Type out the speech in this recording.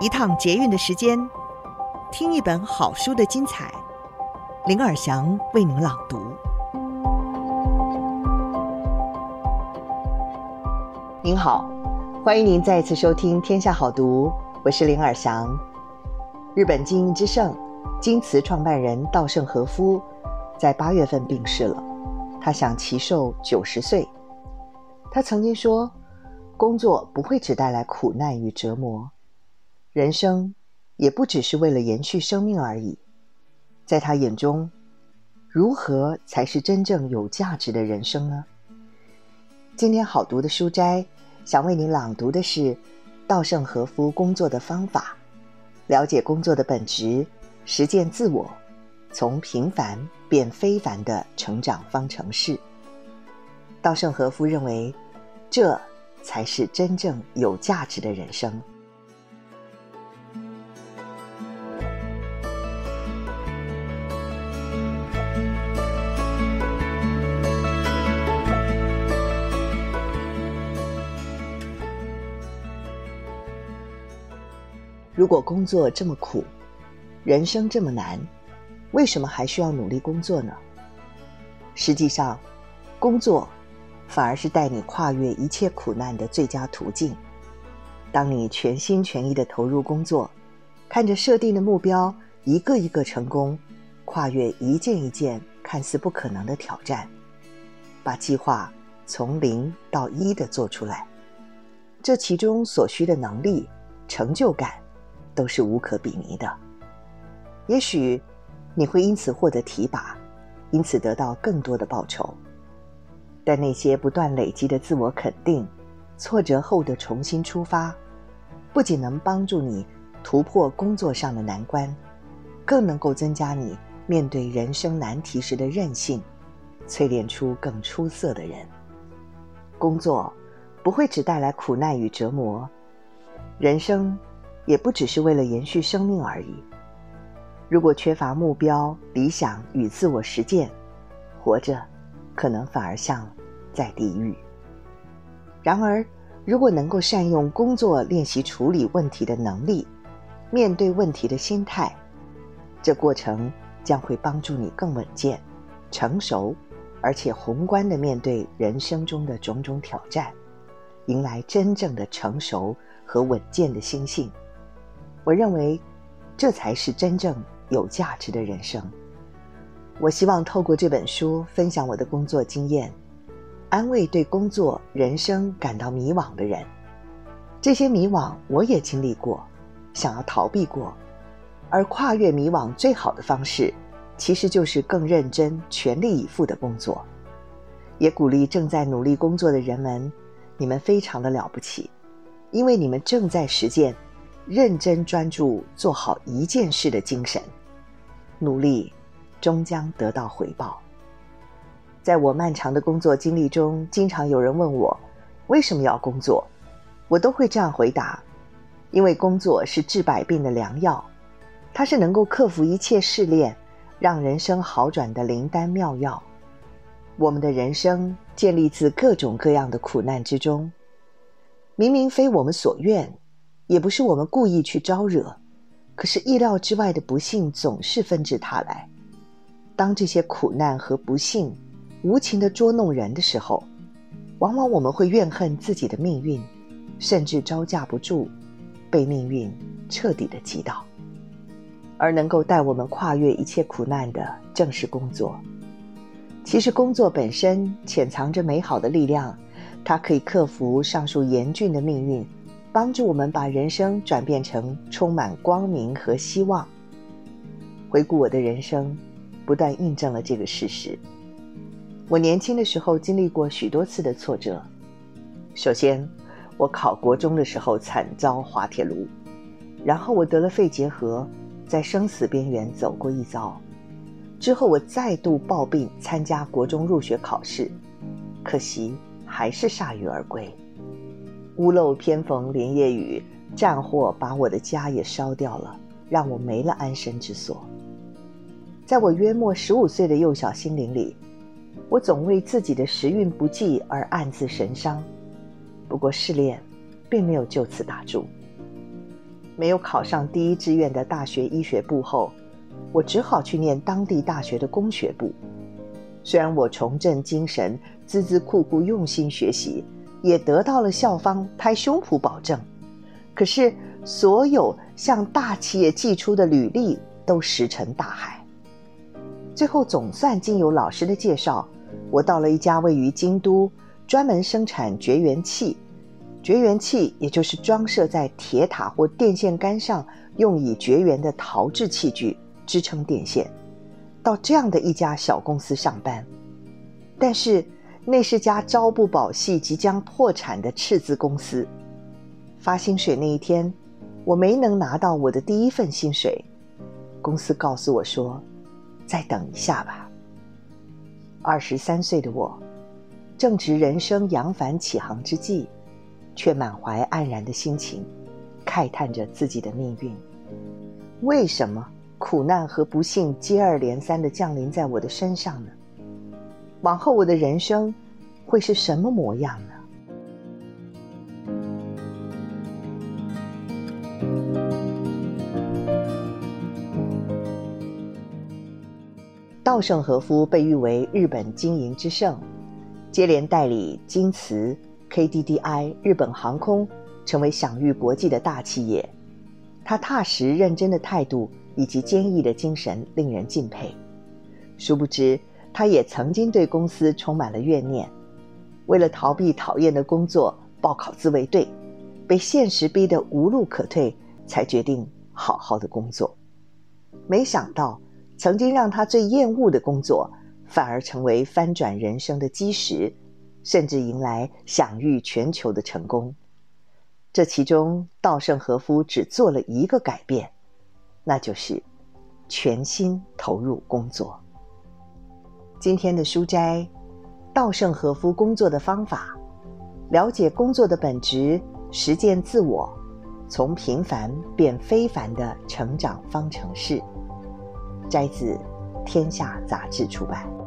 一趟捷运的时间，听一本好书的精彩。林尔祥为您朗读。您好，欢迎您再次收听《天下好读》，我是林尔祥。日本经营之圣京瓷创办人稻盛和夫在八月份病逝了，他享耆寿九十岁。他曾经说：“工作不会只带来苦难与折磨。”人生也不只是为了延续生命而已，在他眼中，如何才是真正有价值的人生呢？今天好读的书斋想为您朗读的是稻盛和夫工作的方法，了解工作的本质，实践自我，从平凡变非凡的成长方程式。稻盛和夫认为，这才是真正有价值的人生。如果工作这么苦，人生这么难，为什么还需要努力工作呢？实际上，工作反而是带你跨越一切苦难的最佳途径。当你全心全意地投入工作，看着设定的目标一个一个成功，跨越一件一件看似不可能的挑战，把计划从零到一的做出来，这其中所需的能力、成就感，都是无可比拟的。也许你会因此获得提拔，因此得到更多的报酬。但那些不断累积的自我肯定，挫折后的重新出发，不仅能帮助你突破工作上的难关，更能够增加你面对人生难题时的韧性，淬炼出更出色的人。工作不会只带来苦难与折磨，人生。也不只是为了延续生命而已。如果缺乏目标、理想与自我实践，活着可能反而像在地狱。然而，如果能够善用工作练习处理问题的能力，面对问题的心态，这过程将会帮助你更稳健、成熟，而且宏观地面对人生中的种种挑战，迎来真正的成熟和稳健的心性。我认为，这才是真正有价值的人生。我希望透过这本书分享我的工作经验，安慰对工作、人生感到迷惘的人。这些迷惘我也经历过，想要逃避过，而跨越迷惘最好的方式，其实就是更认真、全力以赴的工作。也鼓励正在努力工作的人们，你们非常的了不起，因为你们正在实践。认真专注做好一件事的精神，努力终将得到回报。在我漫长的工作经历中，经常有人问我为什么要工作，我都会这样回答：因为工作是治百病的良药，它是能够克服一切试炼，让人生好转的灵丹妙药。我们的人生建立自各种各样的苦难之中，明明非我们所愿。也不是我们故意去招惹，可是意料之外的不幸总是纷至沓来。当这些苦难和不幸无情地捉弄人的时候，往往我们会怨恨自己的命运，甚至招架不住，被命运彻底的击倒。而能够带我们跨越一切苦难的，正是工作。其实工作本身潜藏着美好的力量，它可以克服上述严峻的命运。帮助我们把人生转变成充满光明和希望。回顾我的人生，不断印证了这个事实。我年轻的时候经历过许多次的挫折。首先，我考国中的时候惨遭滑铁卢，然后我得了肺结核，在生死边缘走过一遭。之后我再度抱病参加国中入学考试，可惜还是铩羽而归。屋漏偏逢连夜雨，战火把我的家也烧掉了，让我没了安身之所。在我约莫十五岁的幼小心灵里，我总为自己的时运不济而暗自神伤。不过试炼并没有就此打住。没有考上第一志愿的大学医学部后，我只好去念当地大学的工学部。虽然我重振精神，孜孜酷酷用心学习，也得到了校方拍胸脯保证，可是所有向大企业寄出的履历都石沉大海。最后总算经由老师的介绍，我到了一家位于京都、专门生产绝缘器。绝缘器也就是装设在铁塔或电线杆上，用以绝缘的陶制器具，支撑电线。到这样的一家小公司上班，但是那是家朝不保夕、即将破产的赤字公司。发薪水那一天，我没能拿到我的第一份薪水。公司告诉我说：“再等一下吧。”二十三岁的我，正值人生扬帆起航之际。却满怀黯然的心情，慨叹着自己的命运。为什么苦难和不幸接二连三的降临在我的身上呢？往后我的人生会是什么模样呢？稻盛和夫被誉为日本经营之圣，接连代理京瓷。KDDI 日本航空成为享誉国际的大企业，他踏实认真的态度以及坚毅的精神令人敬佩。殊不知，他也曾经对公司充满了怨念，为了逃避讨厌的工作，报考自卫队，被现实逼得无路可退，才决定好好的工作。没想到，曾经让他最厌恶的工作，反而成为翻转人生的基石。甚至迎来享誉全球的成功，这其中稻盛和夫只做了一个改变，那就是全心投入工作。今天的书斋，稻盛和夫工作的方法，了解工作的本质，实践自我，从平凡变非凡的成长方程式。摘自《天下杂志》出版。